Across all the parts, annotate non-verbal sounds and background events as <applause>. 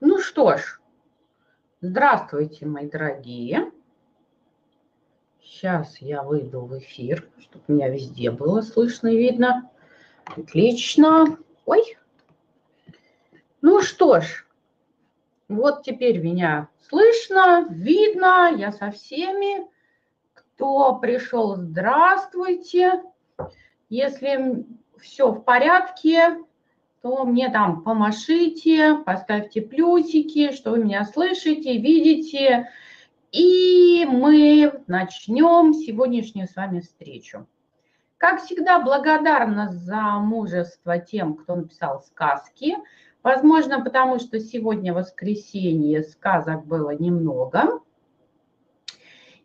Ну что ж, здравствуйте, мои дорогие. Сейчас я выйду в эфир, чтобы меня везде было слышно и видно. Отлично. Ой. Ну что ж, вот теперь меня слышно, видно, я со всеми. Кто пришел, здравствуйте. Если все в порядке, то мне там помашите, поставьте плюсики, что вы меня слышите, видите. И мы начнем сегодняшнюю с вами встречу. Как всегда, благодарна за мужество тем, кто написал сказки. Возможно, потому что сегодня воскресенье, сказок было немного.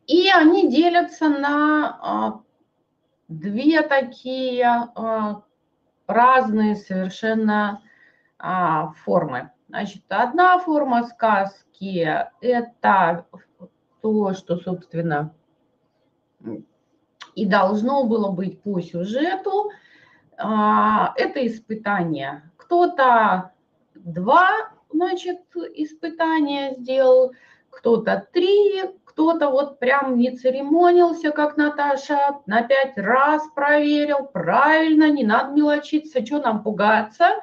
И они делятся на а, две такие а, разные совершенно а, формы. Значит, одна форма сказки – это то, что, собственно, и должно было быть по сюжету. А, это испытание. Кто-то два, значит, испытания сделал, кто-то три, кто-то вот прям не церемонился, как Наташа, на пять раз проверил, правильно, не надо мелочиться, что нам пугаться.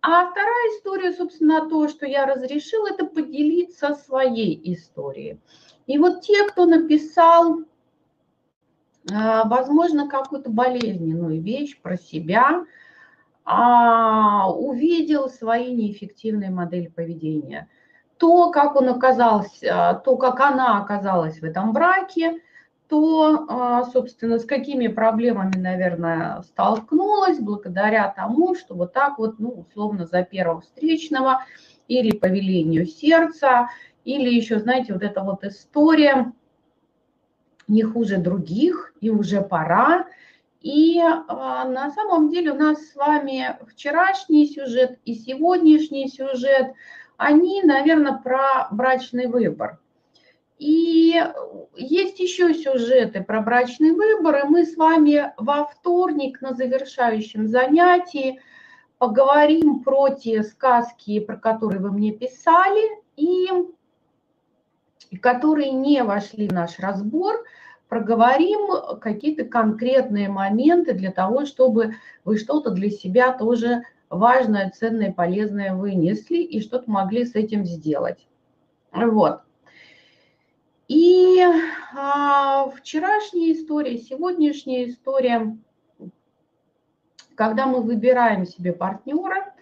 А вторая история, собственно, то, что я разрешил, это поделиться своей историей. И вот те, кто написал, а, возможно, какую-то болезненную вещь про себя, а, увидел свои неэффективные модели поведения – то, как он оказался, то, как она оказалась в этом браке, то, а, собственно, с какими проблемами, наверное, столкнулась благодаря тому, что вот так вот, ну, условно, за первого встречного или по велению сердца, или еще, знаете, вот эта вот история не хуже других, и уже пора. И а, на самом деле у нас с вами вчерашний сюжет и сегодняшний сюжет – они, наверное, про брачный выбор. И есть еще сюжеты про брачный выбор, и мы с вами во вторник на завершающем занятии поговорим про те сказки, про которые вы мне писали, и которые не вошли в наш разбор, проговорим какие-то конкретные моменты для того, чтобы вы что-то для себя тоже важное, ценное, полезное вынесли и что-то могли с этим сделать. Вот. И а, вчерашняя история, сегодняшняя история, когда мы выбираем себе партнера,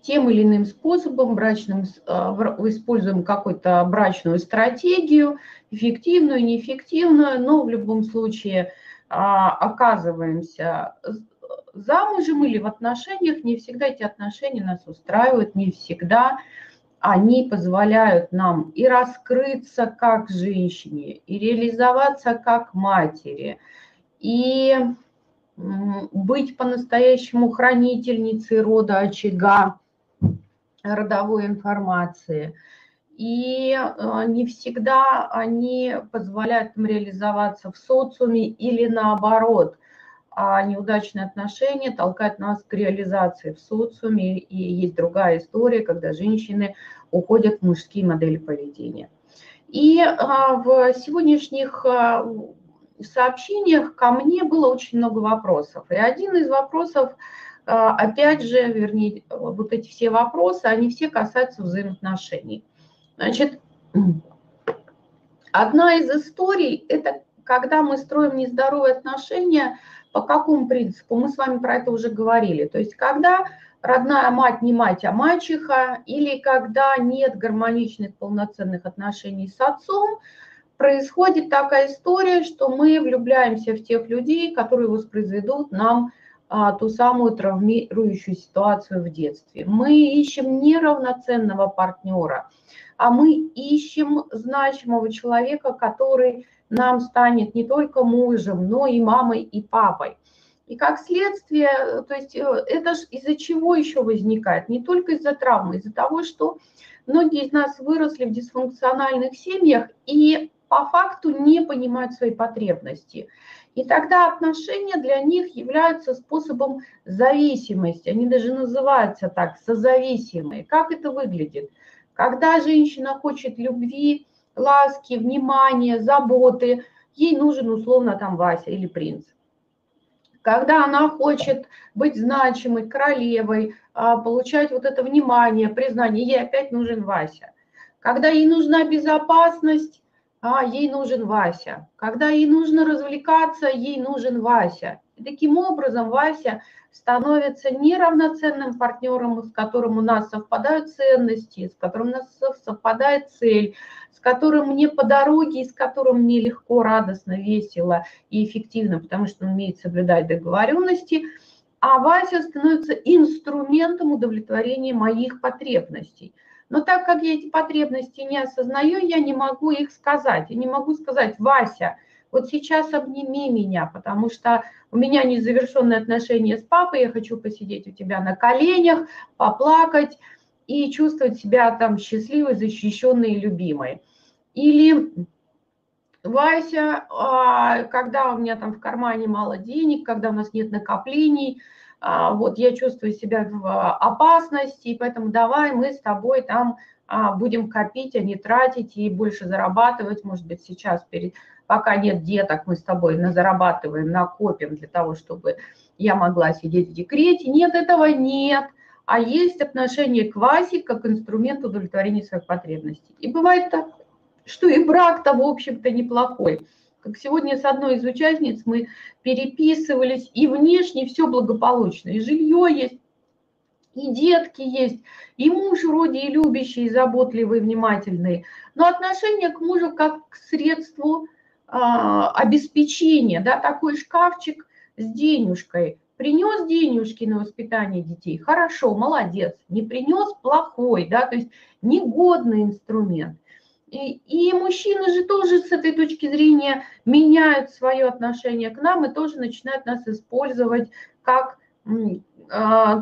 тем или иным способом брачным, а, используем какую-то брачную стратегию, эффективную, неэффективную, но в любом случае а, оказываемся замужем или в отношениях, не всегда эти отношения нас устраивают, не всегда они позволяют нам и раскрыться как женщине, и реализоваться как матери, и быть по-настоящему хранительницей рода очага родовой информации. И э, не всегда они позволяют нам реализоваться в социуме или наоборот – а неудачные отношения толкают нас к реализации в социуме. И есть другая история, когда женщины уходят в мужские модели поведения. И а, в сегодняшних а, сообщениях ко мне было очень много вопросов. И один из вопросов, а, опять же, вернее, вот эти все вопросы, они все касаются взаимоотношений. Значит, одна из историй – это когда мы строим нездоровые отношения – по какому принципу? Мы с вами про это уже говорили. То есть когда родная мать не мать, а мачеха, или когда нет гармоничных полноценных отношений с отцом, происходит такая история, что мы влюбляемся в тех людей, которые воспроизведут нам а, ту самую травмирующую ситуацию в детстве. Мы ищем неравноценного партнера, а мы ищем значимого человека, который нам станет не только мужем, но и мамой, и папой. И как следствие, то есть э, это же из-за чего еще возникает? Не только из-за травмы, из-за того, что многие из нас выросли в дисфункциональных семьях и по факту не понимают свои потребности. И тогда отношения для них являются способом зависимости. Они даже называются так, созависимые. Как это выглядит? Когда женщина хочет любви, ласки, внимания, заботы, ей нужен условно там Вася или принц. Когда она хочет быть значимой, королевой, а, получать вот это внимание, признание, ей опять нужен Вася. Когда ей нужна безопасность, а ей нужен Вася. Когда ей нужно развлекаться, ей нужен Вася. Таким образом Вася становится неравноценным партнером, с которым у нас совпадают ценности, с которым у нас совпадает цель, с которым мне по дороге, и с которым мне легко, радостно, весело и эффективно, потому что он умеет соблюдать договоренности, а Вася становится инструментом удовлетворения моих потребностей – но так как я эти потребности не осознаю, я не могу их сказать. Я не могу сказать, Вася, вот сейчас обними меня, потому что у меня незавершенные отношения с папой, я хочу посидеть у тебя на коленях, поплакать и чувствовать себя там счастливой, защищенной и любимой. Или Вася, а, когда у меня там в кармане мало денег, когда у нас нет накоплений – а, вот я чувствую себя в опасности, поэтому давай мы с тобой там а, будем копить, а не тратить и больше зарабатывать, может быть, сейчас, перед, пока нет деток, мы с тобой на зарабатываем, накопим для того, чтобы я могла сидеть в декрете. Нет, этого нет. А есть отношение к Васе как инструмент удовлетворения своих потребностей. И бывает так, что и брак-то, в общем-то, неплохой как сегодня с одной из участниц мы переписывались, и внешне все благополучно, и жилье есть, и детки есть, и муж вроде и любящий, и заботливый, и внимательный, но отношение к мужу как к средству э, обеспечения, да, такой шкафчик с денежкой, принес денежки на воспитание детей, хорошо, молодец, не принес, плохой, да, то есть негодный инструмент. И, и мужчины же тоже с этой точки зрения меняют свое отношение к нам и тоже начинают нас использовать как, а,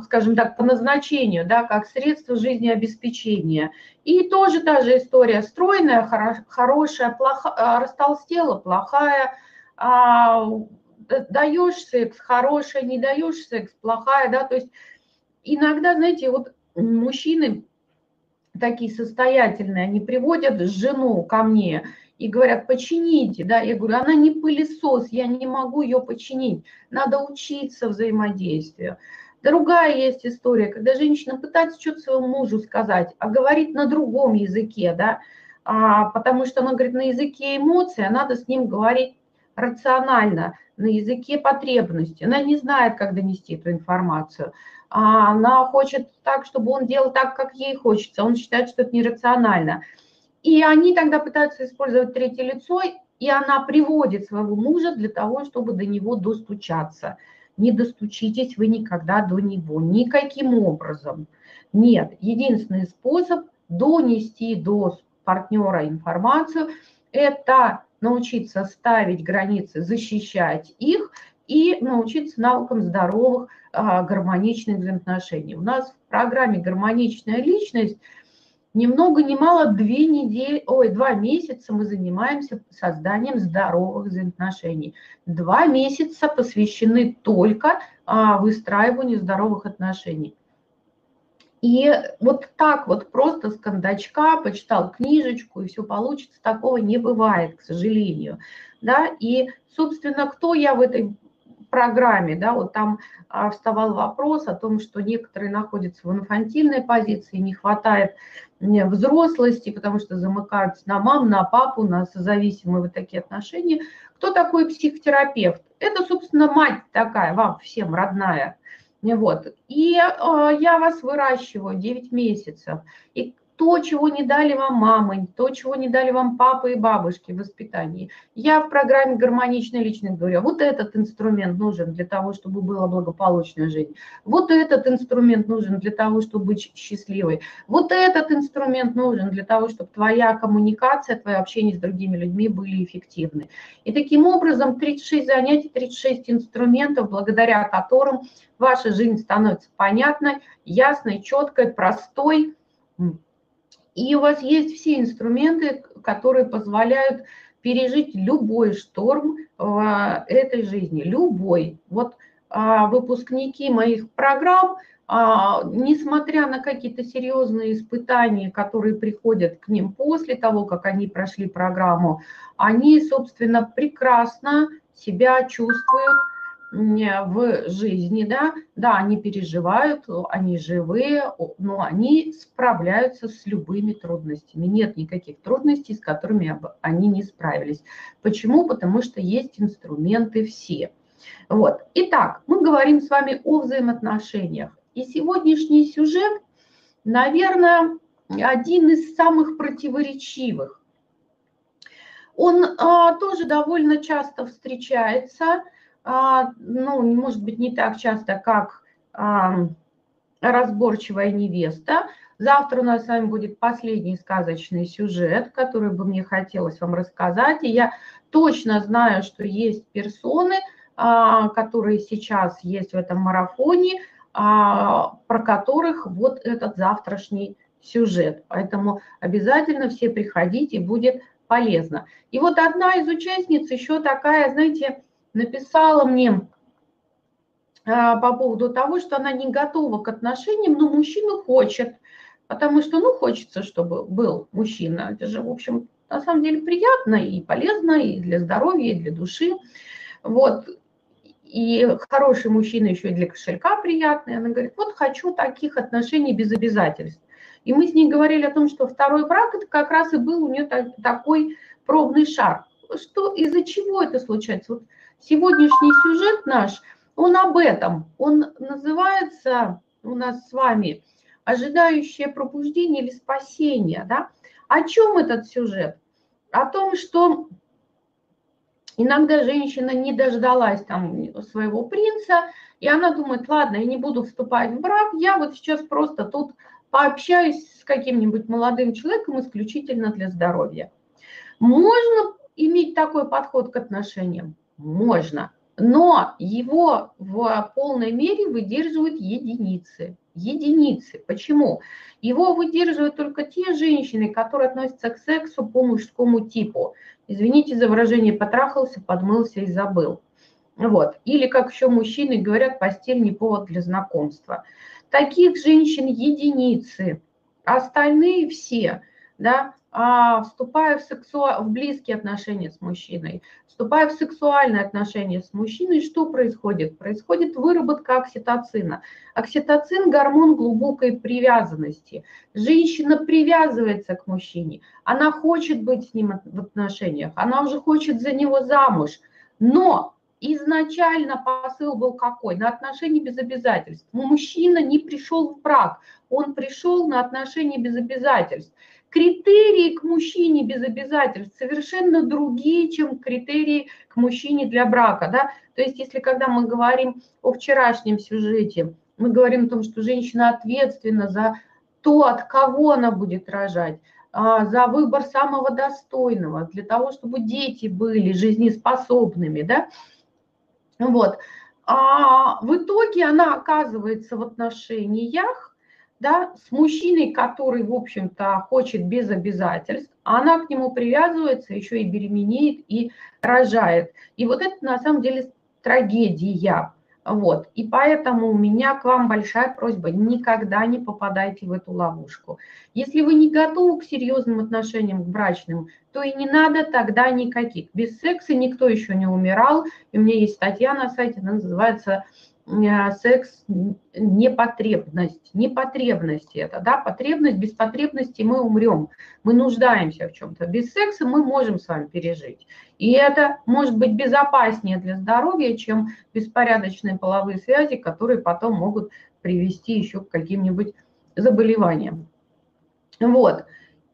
скажем так, по назначению, да, как средство жизнеобеспечения. И тоже та же история, стройная, хорошая, плохая, а, растолстела, плохая, а, даешь секс, хорошая, не даешь секс, плохая, да, то есть иногда, знаете, вот мужчины такие состоятельные, они приводят жену ко мне и говорят, почините, да, я говорю, она не пылесос, я не могу ее починить, надо учиться взаимодействию. Другая есть история, когда женщина пытается что-то своему мужу сказать, а говорит на другом языке, да, а, потому что она говорит на языке эмоций, а надо с ним говорить рационально, на языке потребности. Она не знает, как донести эту информацию. А она хочет так, чтобы он делал так, как ей хочется. Он считает, что это нерационально. И они тогда пытаются использовать третье лицо, и она приводит своего мужа для того, чтобы до него достучаться. Не достучитесь вы никогда до него, никаким образом. Нет, единственный способ донести до партнера информацию – это научиться ставить границы, защищать их и научиться навыкам здоровых, а, гармоничных взаимоотношений. У нас в программе «Гармоничная личность» ни много ни мало две недели, ой, два месяца мы занимаемся созданием здоровых взаимоотношений. Два месяца посвящены только а, выстраиванию здоровых отношений. И вот так вот просто с кондачка почитал книжечку, и все получится, такого не бывает, к сожалению. Да? И, собственно, кто я в этой программе, да, вот там а, вставал вопрос о том, что некоторые находятся в инфантильной позиции, не хватает взрослости, потому что замыкаются на маму, на папу, на созависимые вот такие отношения. Кто такой психотерапевт? Это, собственно, мать такая, вам всем родная. Вот. И э, я вас выращиваю 9 месяцев. И то, чего не дали вам мамы, то, чего не дали вам папы и бабушки в воспитании. Я в программе «Гармоничная личность» говорю, вот этот инструмент нужен для того, чтобы была благополучная жизнь. Вот этот инструмент нужен для того, чтобы быть счастливой. Вот этот инструмент нужен для того, чтобы твоя коммуникация, твое общение с другими людьми были эффективны. И таким образом 36 занятий, 36 инструментов, благодаря которым ваша жизнь становится понятной, ясной, четкой, простой, и у вас есть все инструменты, которые позволяют пережить любой шторм в этой жизни, любой. Вот а, выпускники моих программ, а, несмотря на какие-то серьезные испытания, которые приходят к ним после того, как они прошли программу, они, собственно, прекрасно себя чувствуют в жизни, да, да, они переживают, они живые, но они справляются с любыми трудностями. Нет никаких трудностей, с которыми они не справились. Почему? Потому что есть инструменты все. Вот. Итак, мы говорим с вами о взаимоотношениях. И сегодняшний сюжет, наверное, один из самых противоречивых. Он а, тоже довольно часто встречается, ну, может быть, не так часто, как а, разборчивая невеста. Завтра у нас с вами будет последний сказочный сюжет, который бы мне хотелось вам рассказать. И я точно знаю, что есть персоны, а, которые сейчас есть в этом марафоне, а, про которых вот этот завтрашний сюжет. Поэтому обязательно все приходите, будет полезно. И вот одна из участниц еще такая, знаете, написала мне а, по поводу того, что она не готова к отношениям, но мужчина хочет, потому что, ну, хочется, чтобы был мужчина. Это же, в общем, на самом деле приятно и полезно и для здоровья, и для души. Вот, и хороший мужчина еще и для кошелька приятный. Она говорит, вот хочу таких отношений без обязательств. И мы с ней говорили о том, что второй брак это как раз и был у нее такой пробный шар. Что, из-за чего это случается? Вот сегодняшний сюжет наш, он об этом. Он называется у нас с вами «Ожидающее пробуждение или спасение». Да? О чем этот сюжет? О том, что Иногда женщина не дождалась там своего принца, и она думает, ладно, я не буду вступать в брак, я вот сейчас просто тут пообщаюсь с каким-нибудь молодым человеком исключительно для здоровья. Можно иметь такой подход к отношениям? Можно. Но его в полной мере выдерживают единицы. Единицы. Почему? Его выдерживают только те женщины, которые относятся к сексу по мужскому типу. Извините за выражение, потрахался, подмылся и забыл. Вот. Или, как еще мужчины говорят, постель не повод для знакомства. Таких женщин единицы, остальные все, да, а, вступая в, сексу... в близкие отношения с мужчиной, вступая в сексуальные отношения с мужчиной, что происходит? Происходит выработка окситоцина. Окситоцин – гормон глубокой привязанности. Женщина привязывается к мужчине, она хочет быть с ним в отношениях, она уже хочет за него замуж, но изначально посыл был какой? На отношения без обязательств. Мужчина не пришел в брак, он пришел на отношения без обязательств критерии к мужчине без обязательств совершенно другие, чем критерии к мужчине для брака. Да? То есть если когда мы говорим о вчерашнем сюжете, мы говорим о том, что женщина ответственна за то, от кого она будет рожать, а, за выбор самого достойного, для того, чтобы дети были жизнеспособными, да, вот. А в итоге она оказывается в отношениях, да, с мужчиной, который, в общем-то, хочет без обязательств, а она к нему привязывается, еще и беременеет и рожает. И вот это на самом деле трагедия. Вот. И поэтому у меня к вам большая просьба, никогда не попадайте в эту ловушку. Если вы не готовы к серьезным отношениям, к брачным, то и не надо тогда никаких. Без секса никто еще не умирал. И у меня есть статья на сайте, она называется Э, секс непотребность, непотребность это, да, потребность, без потребности мы умрем, мы нуждаемся в чем-то. Без секса мы можем с вами пережить. И это может быть безопаснее для здоровья, чем беспорядочные половые связи, которые потом могут привести еще к каким-нибудь заболеваниям. Вот.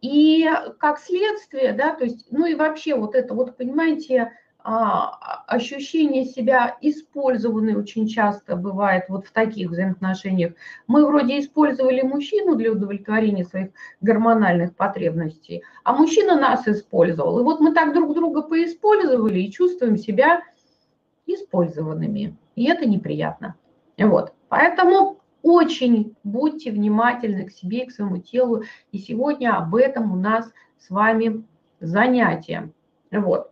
И как следствие, да, то есть, ну и вообще вот это вот, понимаете, ощущение себя использованной очень часто бывает вот в таких взаимоотношениях. Мы вроде использовали мужчину для удовлетворения своих гормональных потребностей, а мужчина нас использовал. И вот мы так друг друга поиспользовали и чувствуем себя использованными. И это неприятно. Вот. Поэтому очень будьте внимательны к себе и к своему телу. И сегодня об этом у нас с вами занятие. Вот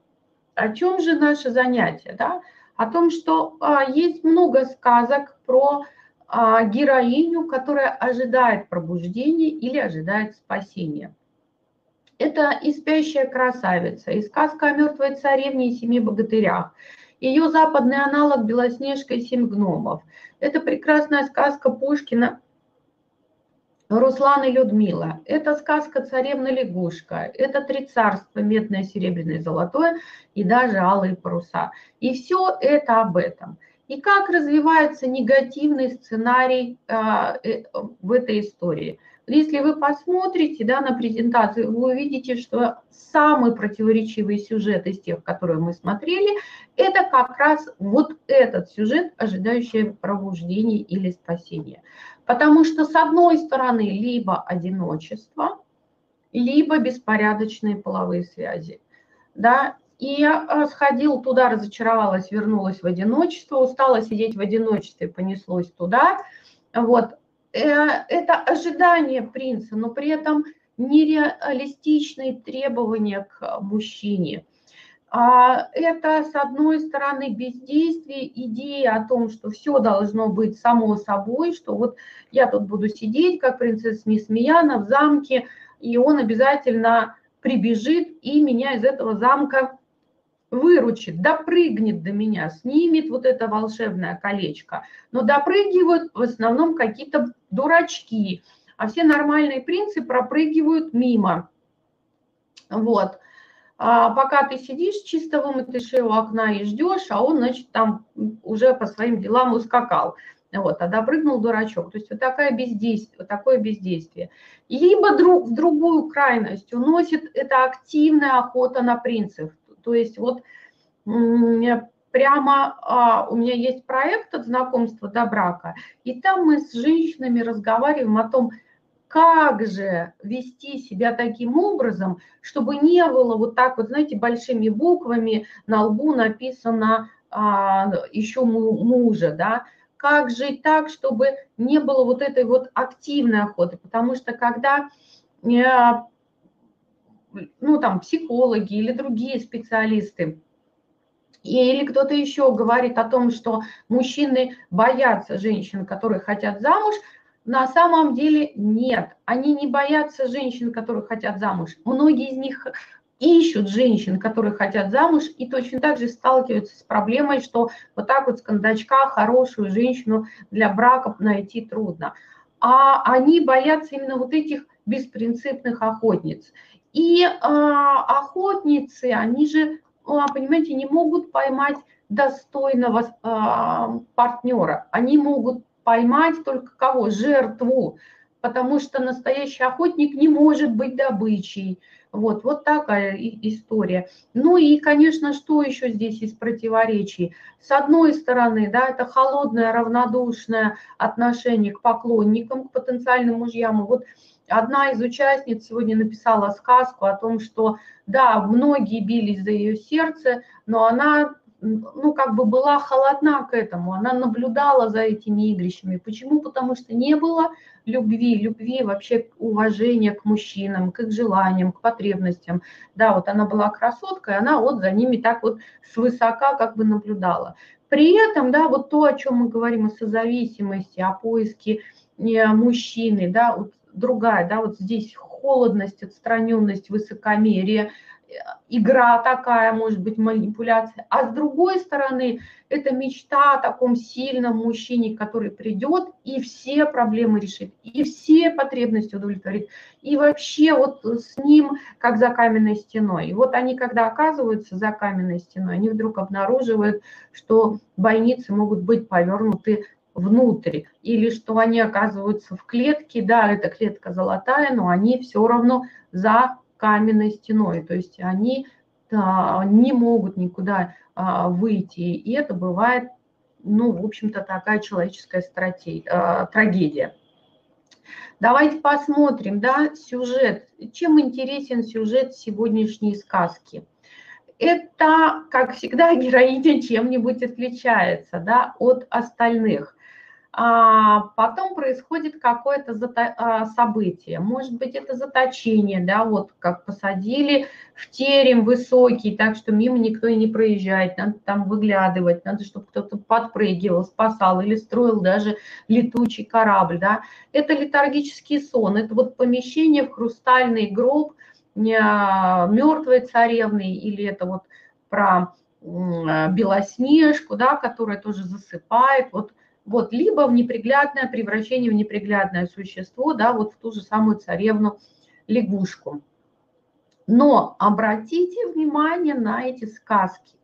о чем же наше занятие? Да? О том, что а, есть много сказок про а, героиню, которая ожидает пробуждения или ожидает спасения. Это и спящая красавица, и сказка о мертвой царевне и семи богатырях, ее западный аналог «Белоснежка и семь гномов». Это прекрасная сказка Пушкина Руслан и Людмила. Это сказка «Царевна лягушка». Это «Три царства», «Медное, серебряное, золотое» и даже «Алые паруса». И все это об этом – и как развивается негативный сценарий а, э, в этой истории. Если вы посмотрите да, на презентацию, вы увидите, что самый противоречивый сюжет из тех, которые мы смотрели, это как раз вот этот сюжет, ожидающий пробуждения или спасения. Потому что с одной стороны либо одиночество, либо беспорядочные половые связи. Да? И я сходил туда, разочаровалась, вернулась в одиночество, устала сидеть в одиночестве, понеслось туда. Вот. Э, это ожидание принца, но при этом нереалистичные требования к мужчине. А это, с одной стороны, бездействие, идея о том, что все должно быть само собой, что вот я тут буду сидеть, как принцесса Несмеяна в замке, и он обязательно прибежит и меня из этого замка выручит, допрыгнет до меня, снимет вот это волшебное колечко. Но допрыгивают в основном какие-то дурачки, а все нормальные принцы пропрыгивают мимо. Вот. А пока ты сидишь чисто вымытой шею у окна и ждешь, а он, значит, там уже по своим делам ускакал. Вот, а допрыгнул дурачок. То есть вот, такая бездействие, вот такое бездействие. Либо друг, в другую крайность уносит это активная охота на принцев. То есть вот прямо а, у меня есть проект от знакомства до брака, и там мы с женщинами разговариваем о том, как же вести себя таким образом, чтобы не было вот так вот, знаете, большими буквами на лбу написано а, еще мужа, да, как жить так, чтобы не было вот этой вот активной охоты, потому что когда э, ну, там, психологи или другие специалисты, или кто-то еще говорит о том, что мужчины боятся женщин, которые хотят замуж, на самом деле нет. Они не боятся женщин, которые хотят замуж. Многие из них ищут женщин, которые хотят замуж, и точно так же сталкиваются с проблемой, что вот так вот с кондачка хорошую женщину для брака найти трудно. А они боятся именно вот этих беспринципных охотниц. И а, охотницы, они же, а, понимаете, не могут поймать достойного а, партнера. Они могут поймать только кого? Жертву. Потому что настоящий охотник не может быть добычей. Вот, вот такая история. Ну и, конечно, что еще здесь из противоречий? С одной стороны, да, это холодное, равнодушное отношение к поклонникам, к потенциальным мужьям. Вот Одна из участниц сегодня написала сказку о том, что да, многие бились за ее сердце, но она ну, как бы была холодна к этому, она наблюдала за этими игрищами. Почему? Потому что не было любви, любви вообще уважения к мужчинам, к их желаниям, к потребностям. Да, вот она была красоткой, она вот за ними так вот свысока как бы наблюдала. При этом, да, вот то, о чем мы говорим, о созависимости, о поиске э, мужчины, да, вот другая, да, вот здесь холодность, отстраненность, высокомерие, игра такая, может быть, манипуляция. А с другой стороны, это мечта о таком сильном мужчине, который придет и все проблемы решит, и все потребности удовлетворит, и вообще вот с ним как за каменной стеной. И вот они, когда оказываются за каменной стеной, они вдруг обнаруживают, что бойницы могут быть повернуты внутрь, или что они оказываются в клетке, да, эта клетка золотая, но они все равно за каменной стеной, то есть они не могут никуда а, выйти, и это бывает, ну, в общем-то, такая человеческая стратегия, а, трагедия. Давайте посмотрим, да, сюжет. Чем интересен сюжет сегодняшней сказки? Это, как всегда, <laughs> героиня чем-нибудь отличается, да, от остальных. А потом происходит какое-то а, событие. Может быть, это заточение, да, вот как посадили в терем высокий, так что мимо никто и не проезжает, надо там выглядывать, надо, чтобы кто-то подпрыгивал, спасал или строил даже летучий корабль, да. Это летаргический сон, это вот помещение в хрустальный гроб мертвой царевны, или это вот про Белоснежку, да, которая тоже засыпает, вот вот, либо в неприглядное превращение в неприглядное существо, да, вот в ту же самую царевну лягушку. Но обратите внимание на эти сказки.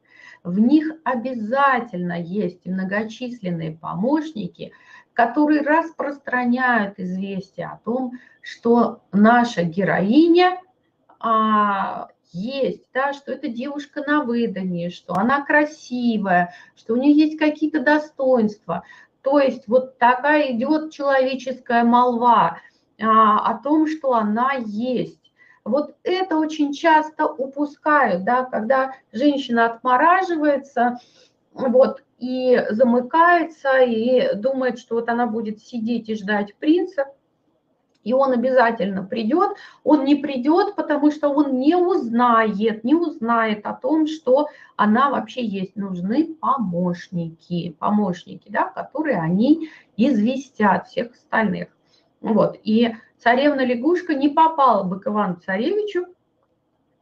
В них обязательно есть многочисленные помощники, которые распространяют известие о том, что наша героиня а, есть, да, что эта девушка на выдании, что она красивая, что у нее есть какие-то достоинства. То есть вот такая идет человеческая молва а, о том, что она есть. Вот это очень часто упускают, да, когда женщина отмораживается, вот, и замыкается, и думает, что вот она будет сидеть и ждать принца, и он обязательно придет, он не придет, потому что он не узнает, не узнает о том, что она вообще есть. Нужны помощники, помощники, да, которые они известят всех остальных. Вот, и царевна-лягушка не попала бы к Ивану-царевичу,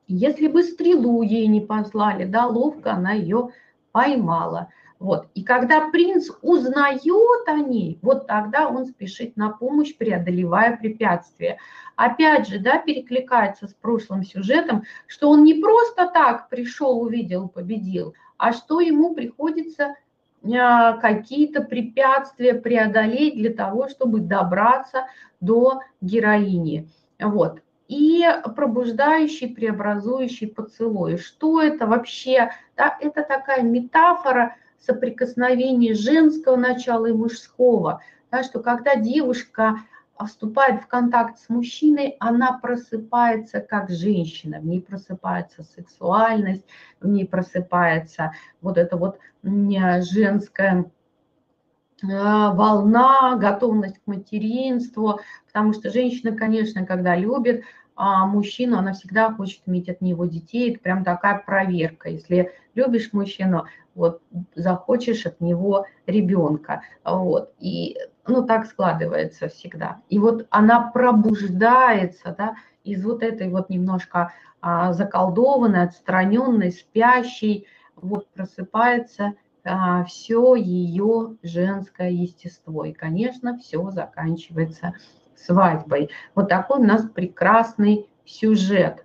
если бы стрелу ей не послали, да, ловко она ее поймала. Вот. И когда принц узнает о ней, вот тогда он спешит на помощь, преодолевая препятствия. Опять же, да, перекликается с прошлым сюжетом, что он не просто так пришел, увидел, победил, а что ему приходится а, какие-то препятствия преодолеть для того, чтобы добраться до героини. Вот. И пробуждающий, преобразующий поцелуй. Что это вообще? Да, это такая метафора соприкосновение женского начала и мужского, да, что когда девушка вступает в контакт с мужчиной, она просыпается как женщина, в ней просыпается сексуальность, в ней просыпается вот эта вот женская а, волна, готовность к материнству, потому что женщина, конечно, когда любит, а мужчину, она всегда хочет иметь от него детей. Это прям такая проверка. Если любишь мужчину, вот захочешь от него ребенка. Вот. И ну, так складывается всегда. И вот она пробуждается да, из вот этой вот немножко а, заколдованной, отстраненной, спящей, вот просыпается а, все ее женское естество. И, конечно, все заканчивается свадьбой. Вот такой у нас прекрасный сюжет.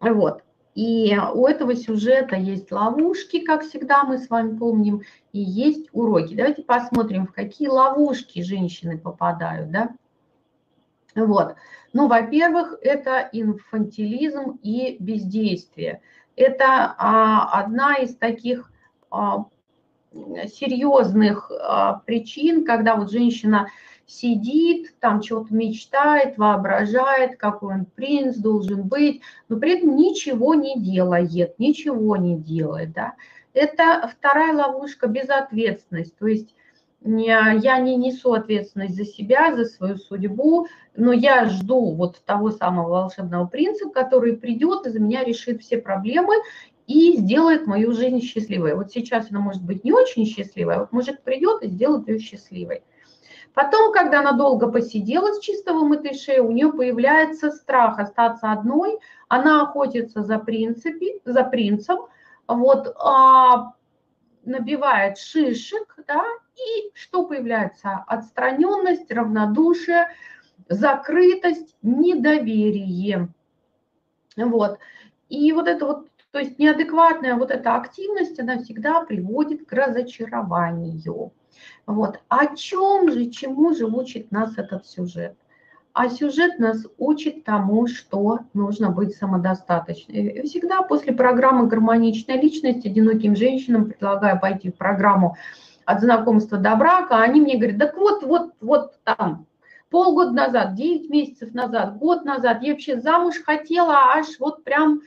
Вот. И у этого сюжета есть ловушки, как всегда мы с вами помним, и есть уроки. Давайте посмотрим, в какие ловушки женщины попадают. Да? Вот. Ну, во-первых, это инфантилизм и бездействие. Это а, одна из таких а, серьезных а, причин, когда вот женщина сидит, там что-то мечтает, воображает, какой он принц должен быть, но при этом ничего не делает, ничего не делает. Да? Это вторая ловушка – безответственность. То есть я не несу ответственность за себя, за свою судьбу, но я жду вот того самого волшебного принца, который придет и за меня решит все проблемы и сделает мою жизнь счастливой. Вот сейчас она может быть не очень счастливой, а вот мужик придет и сделает ее счастливой. Потом, когда она долго посидела с чистого вымытой шеей, у нее появляется страх остаться одной, она охотится за, принципе, за принцем, вот, а, набивает шишек, да, и что появляется? Отстраненность, равнодушие, закрытость, недоверие. Вот. И вот это вот, то есть неадекватная вот эта активность, она всегда приводит к разочарованию. Вот. О чем же, чему же учит нас этот сюжет? А сюжет нас учит тому, что нужно быть самодостаточной. Всегда после программы «Гармоничная личность» одиноким женщинам предлагаю пойти в программу «От знакомства до брака», они мне говорят, так вот, вот, вот там, полгода назад, 9 месяцев назад, год назад, я вообще замуж хотела, аж вот прям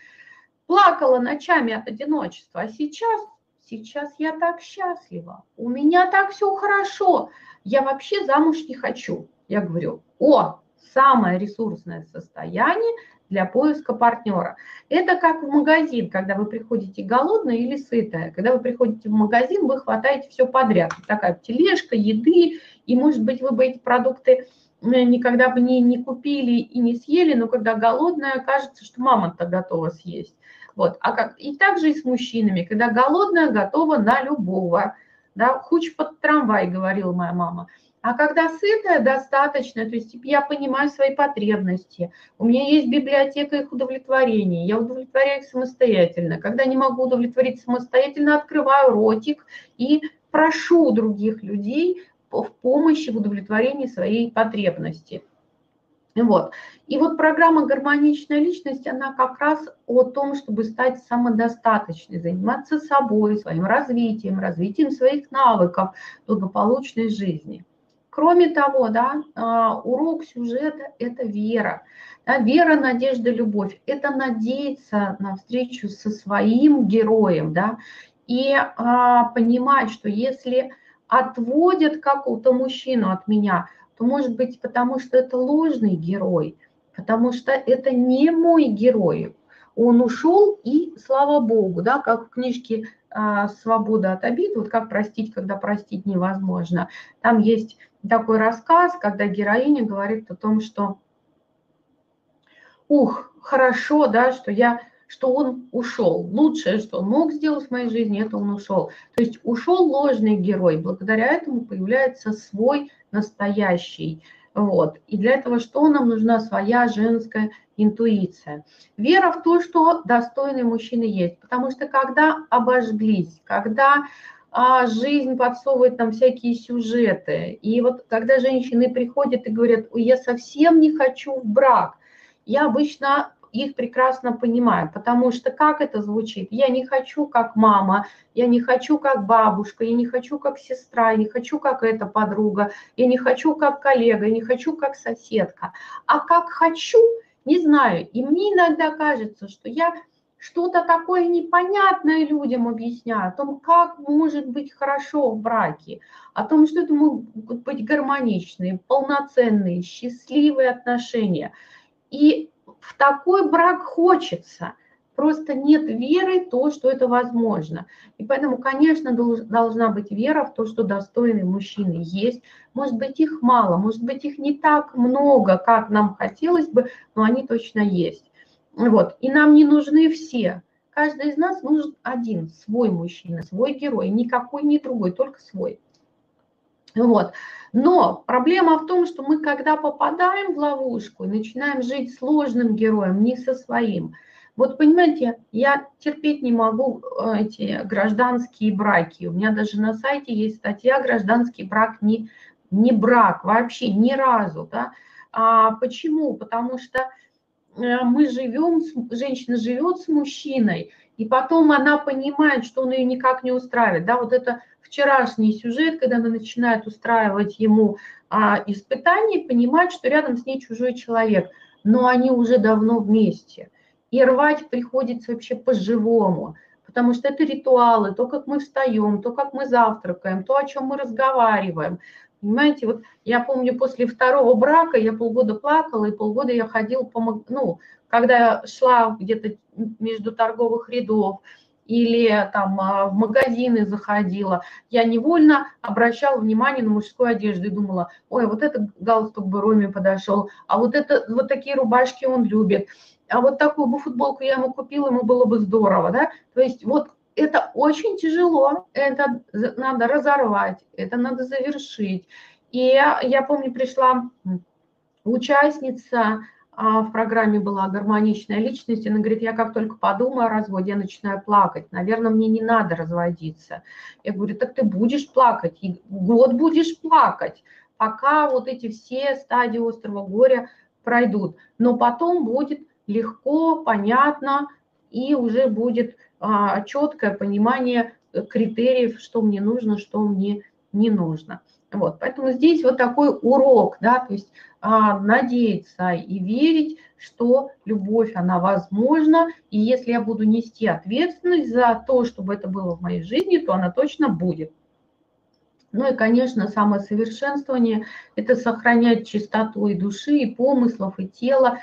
плакала ночами от одиночества. А сейчас сейчас я так счастлива, у меня так все хорошо, я вообще замуж не хочу. Я говорю, о, самое ресурсное состояние для поиска партнера. Это как в магазин, когда вы приходите голодная или сытая. Когда вы приходите в магазин, вы хватаете все подряд. Такая тележка еды, и, может быть, вы бы эти продукты никогда бы не, не купили и не съели, но когда голодная, кажется, что мама-то готова съесть. Вот. А как, и также и с мужчинами, когда голодная, готова на любого. Да, хуч под трамвай, говорила моя мама. А когда сытая, достаточно, то есть я понимаю свои потребности, у меня есть библиотека их удовлетворения, я удовлетворяю их самостоятельно. Когда не могу удовлетворить самостоятельно, открываю ротик и прошу других людей в помощи в удовлетворении своей потребности. Вот. И вот программа «Гармоничная личность», она как раз о том, чтобы стать самодостаточной, заниматься собой, своим развитием, развитием своих навыков благополучной жизни. Кроме того, да, а, урок сюжета – это вера. Да, вера, надежда, любовь – это надеяться на встречу со своим героем, да, и а, понимать, что если отводят какого-то мужчину от меня, то может быть потому, что это ложный герой, потому что это не мой герой. Он ушел, и слава богу, да, как в книжке а, «Свобода от обид», вот как простить, когда простить невозможно. Там есть такой рассказ, когда героиня говорит о том, что ух, хорошо, да, что я что он ушел. Лучшее, что он мог сделать в моей жизни, это он ушел. То есть ушел ложный герой, благодаря этому появляется свой настоящий. Вот. И для этого что нам нужна своя женская интуиция? Вера в то, что достойный мужчина есть. Потому что когда обожглись, когда а, жизнь подсовывает нам всякие сюжеты, и вот когда женщины приходят и говорят, я совсем не хочу в брак, я обычно их прекрасно понимаю, потому что как это звучит? Я не хочу как мама, я не хочу как бабушка, я не хочу как сестра, я не хочу как эта подруга, я не хочу как коллега, я не хочу как соседка, а как хочу, не знаю. И мне иногда кажется, что я что-то такое непонятное людям объясняю, о том, как может быть хорошо в браке, о том, что это могут быть гармоничные, полноценные, счастливые отношения. И в такой брак хочется. Просто нет веры в то, что это возможно. И поэтому, конечно, должна быть вера в то, что достойные мужчины есть. Может быть, их мало, может быть, их не так много, как нам хотелось бы, но они точно есть. Вот. И нам не нужны все. Каждый из нас нужен один, свой мужчина, свой герой, никакой не другой, только свой. Вот. Но проблема в том, что мы, когда попадаем в ловушку и начинаем жить сложным героем, не со своим, вот понимаете, я терпеть не могу э, эти гражданские браки. У меня даже на сайте есть статья «Гражданский брак не, не брак» вообще ни разу. Да? А почему? Потому что э, мы живем, женщина живет с мужчиной, и потом она понимает, что он ее никак не устраивает. Да, вот это вчерашний сюжет, когда она начинает устраивать ему а, испытания, понимать, что рядом с ней чужой человек, но они уже давно вместе. И рвать приходится вообще по-живому, потому что это ритуалы, то, как мы встаем, то, как мы завтракаем, то, о чем мы разговариваем. Понимаете, вот я помню, после второго брака я полгода плакала, и полгода я ходила, ну, когда я шла где-то между торговых рядов, или там а, в магазины заходила, я невольно обращала внимание на мужскую одежду и думала, ой, вот этот галстук бы Роме подошел, а вот, это, вот такие рубашки он любит, а вот такую бы футболку я ему купила, ему было бы здорово, да, то есть вот это очень тяжело, это надо разорвать, это надо завершить. И я, я помню, пришла участница в программе была гармоничная личность, она говорит, я как только подумаю о разводе, я начинаю плакать, наверное, мне не надо разводиться. Я говорю, так ты будешь плакать, и год будешь плакать, пока вот эти все стадии острого горя пройдут. Но потом будет легко, понятно, и уже будет а, четкое понимание критериев, что мне нужно, что мне не нужно. Вот, поэтому здесь вот такой урок, да, то есть а, надеяться и верить, что любовь, она возможна, и если я буду нести ответственность за то, чтобы это было в моей жизни, то она точно будет. Ну и, конечно, самосовершенствование – это сохранять чистоту и души, и помыслов, и тела.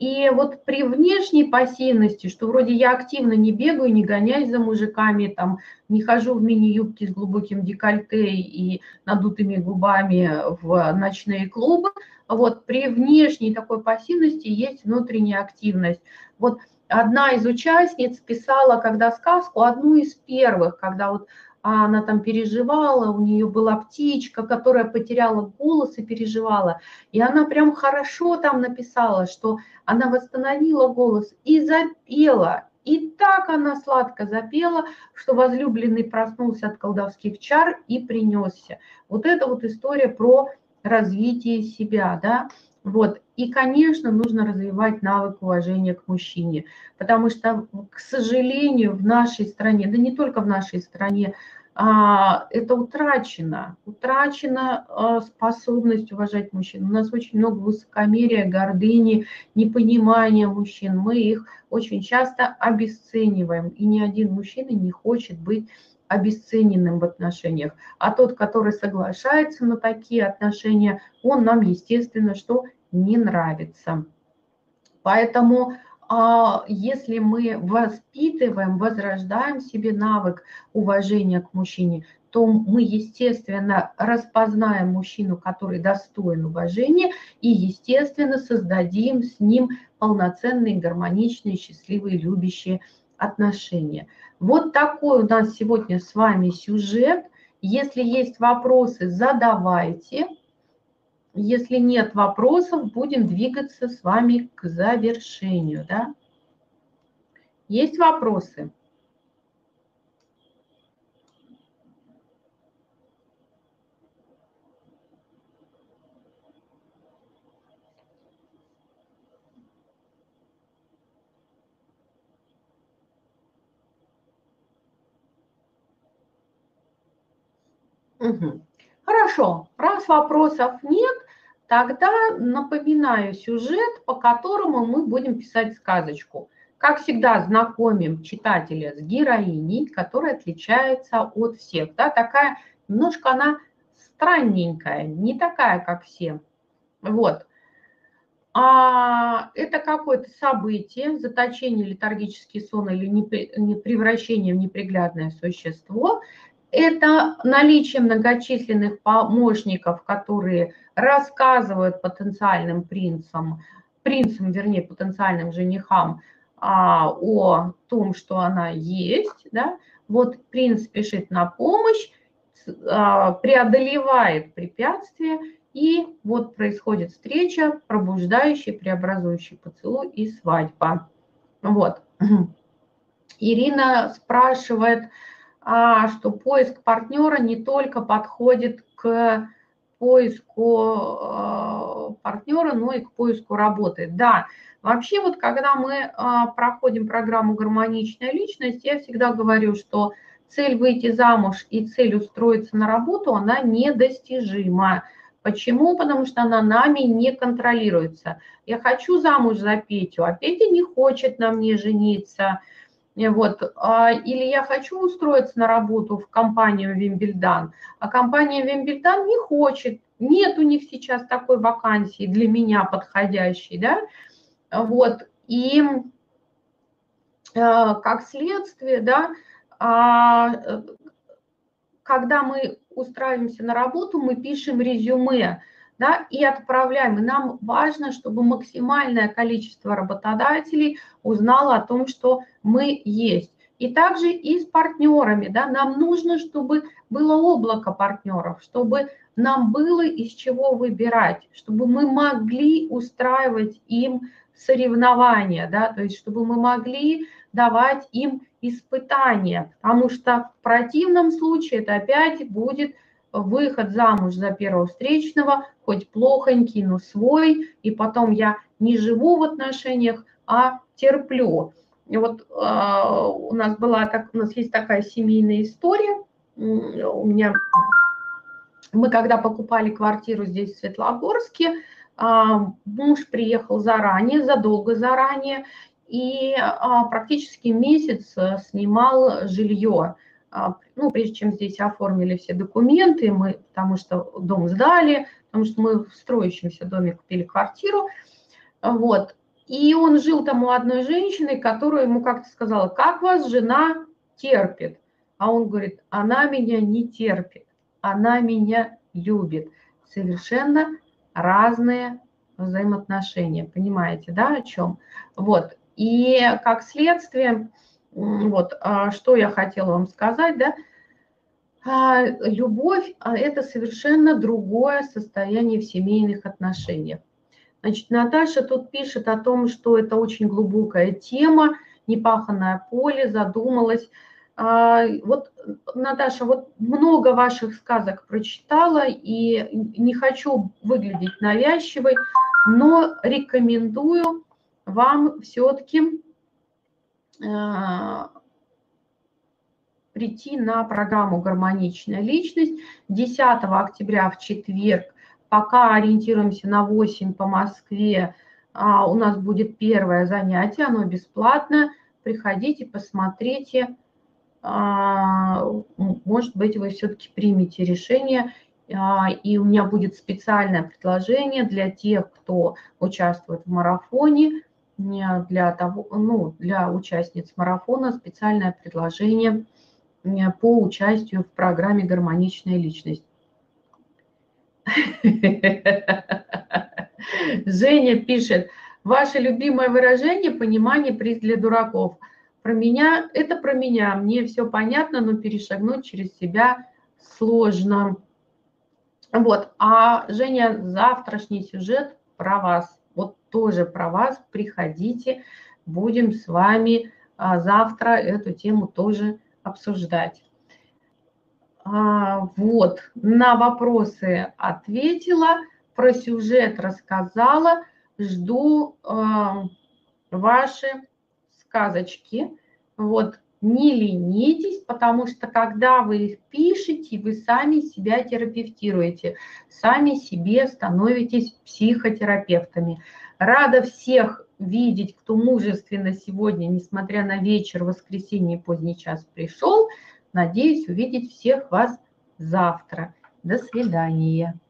И вот при внешней пассивности, что вроде я активно не бегаю, не гоняюсь за мужиками, там, не хожу в мини-юбке с глубоким декольте и надутыми губами в ночные клубы, вот при внешней такой пассивности есть внутренняя активность. Вот одна из участниц писала, когда сказку, одну из первых, когда вот а она там переживала, у нее была птичка, которая потеряла голос и переживала. И она прям хорошо там написала, что она восстановила голос и запела. И так она сладко запела, что возлюбленный проснулся от колдовских чар и принесся. Вот это вот история про развитие себя, да. Вот. И, конечно, нужно развивать навык уважения к мужчине, потому что, к сожалению, в нашей стране, да не только в нашей стране, а, это утрачено. Утрачена способность уважать мужчин. У нас очень много высокомерия, гордыни, непонимания мужчин. Мы их очень часто обесцениваем. И ни один мужчина не хочет быть обесцененным в отношениях. А тот, который соглашается на такие отношения, он нам, естественно, что не нравится. Поэтому а, если мы воспитываем, возрождаем себе навык уважения к мужчине, то мы, естественно, распознаем мужчину, который достоин уважения, и, естественно, создадим с ним полноценные, гармоничные, счастливые, любящие отношения. Вот такой у нас сегодня с вами сюжет. Если есть вопросы, задавайте. Если нет вопросов, будем двигаться с вами к завершению. Да? Есть вопросы? Угу. Хорошо, раз вопросов нет, тогда напоминаю сюжет, по которому мы будем писать сказочку. Как всегда, знакомим читателя с героиней, которая отличается от всех. Да, такая, немножко она странненькая, не такая, как все. Вот. А это какое-то событие, заточение, летаргический сон или не превращение в неприглядное существо – это наличие многочисленных помощников, которые рассказывают потенциальным принцам, принцам, вернее, потенциальным женихам а, о том, что она есть, да, вот принц спешит на помощь, а, преодолевает препятствия, и вот происходит встреча, пробуждающий, преобразующий поцелуй и свадьба. Вот. Ирина спрашивает, что поиск партнера не только подходит к поиску а, партнера, но и к поиску работы. Да, вообще вот когда мы а, проходим программу «Гармоничная личность», я всегда говорю, что цель выйти замуж и цель устроиться на работу, она недостижима. Почему? Потому что она нами не контролируется. Я хочу замуж за Петю, а Петя не хочет на мне жениться – вот. А, или я хочу устроиться на работу в компанию Вимбельдан, а компания Вимбельдан не хочет, нет у них сейчас такой вакансии для меня подходящей, да, вот, и а, как следствие, да, а, когда мы устраиваемся на работу, мы пишем резюме, да, и отправляем. И нам важно, чтобы максимальное количество работодателей узнало о том, что мы есть. И также и с партнерами, да, нам нужно, чтобы было облако партнеров, чтобы нам было из чего выбирать, чтобы мы могли устраивать им соревнования, да, то есть чтобы мы могли давать им испытания, потому что в противном случае это опять будет выход замуж за первого встречного, хоть плохонький, но свой, и потом я не живу в отношениях, а терплю. И вот э, у нас была так, у нас есть такая семейная история. У меня мы когда покупали квартиру здесь в Светлогорске, э, муж приехал заранее, задолго заранее, и э, практически месяц снимал жилье ну, прежде чем здесь оформили все документы, мы, потому что дом сдали, потому что мы в строящемся доме купили квартиру, вот, и он жил там у одной женщины, которая ему как-то сказала, как вас жена терпит? А он говорит, она меня не терпит, она меня любит. Совершенно разные взаимоотношения, понимаете, да, о чем? Вот, и как следствие, вот, а, что я хотела вам сказать, да, а, любовь а, – это совершенно другое состояние в семейных отношениях. Значит, Наташа тут пишет о том, что это очень глубокая тема, непаханное поле, задумалась. Вот, Наташа, вот много ваших сказок прочитала, и не хочу выглядеть навязчивой, но рекомендую вам все-таки прийти на программу «Гармоничная личность» 10 октября в четверг. Пока ориентируемся на 8 по Москве, а, у нас будет первое занятие, оно бесплатное. Приходите, посмотрите. А, может быть, вы все-таки примете решение, и у меня будет специальное предложение для тех, кто участвует в марафоне – для, того, ну, для участниц марафона специальное предложение по участию в программе «Гармоничная личность». Женя пишет, ваше любимое выражение «понимание приз для дураков». Про меня, это про меня, мне все понятно, но перешагнуть через себя сложно. Вот, а Женя, завтрашний сюжет про вас тоже про вас, приходите, будем с вами а, завтра эту тему тоже обсуждать. А, вот, на вопросы ответила, про сюжет рассказала, жду а, ваши сказочки. Вот, не ленитесь, потому что когда вы их пишете, вы сами себя терапевтируете, сами себе становитесь психотерапевтами. Рада всех видеть, кто мужественно сегодня, несмотря на вечер, воскресенье, поздний час пришел. Надеюсь увидеть всех вас завтра. До свидания.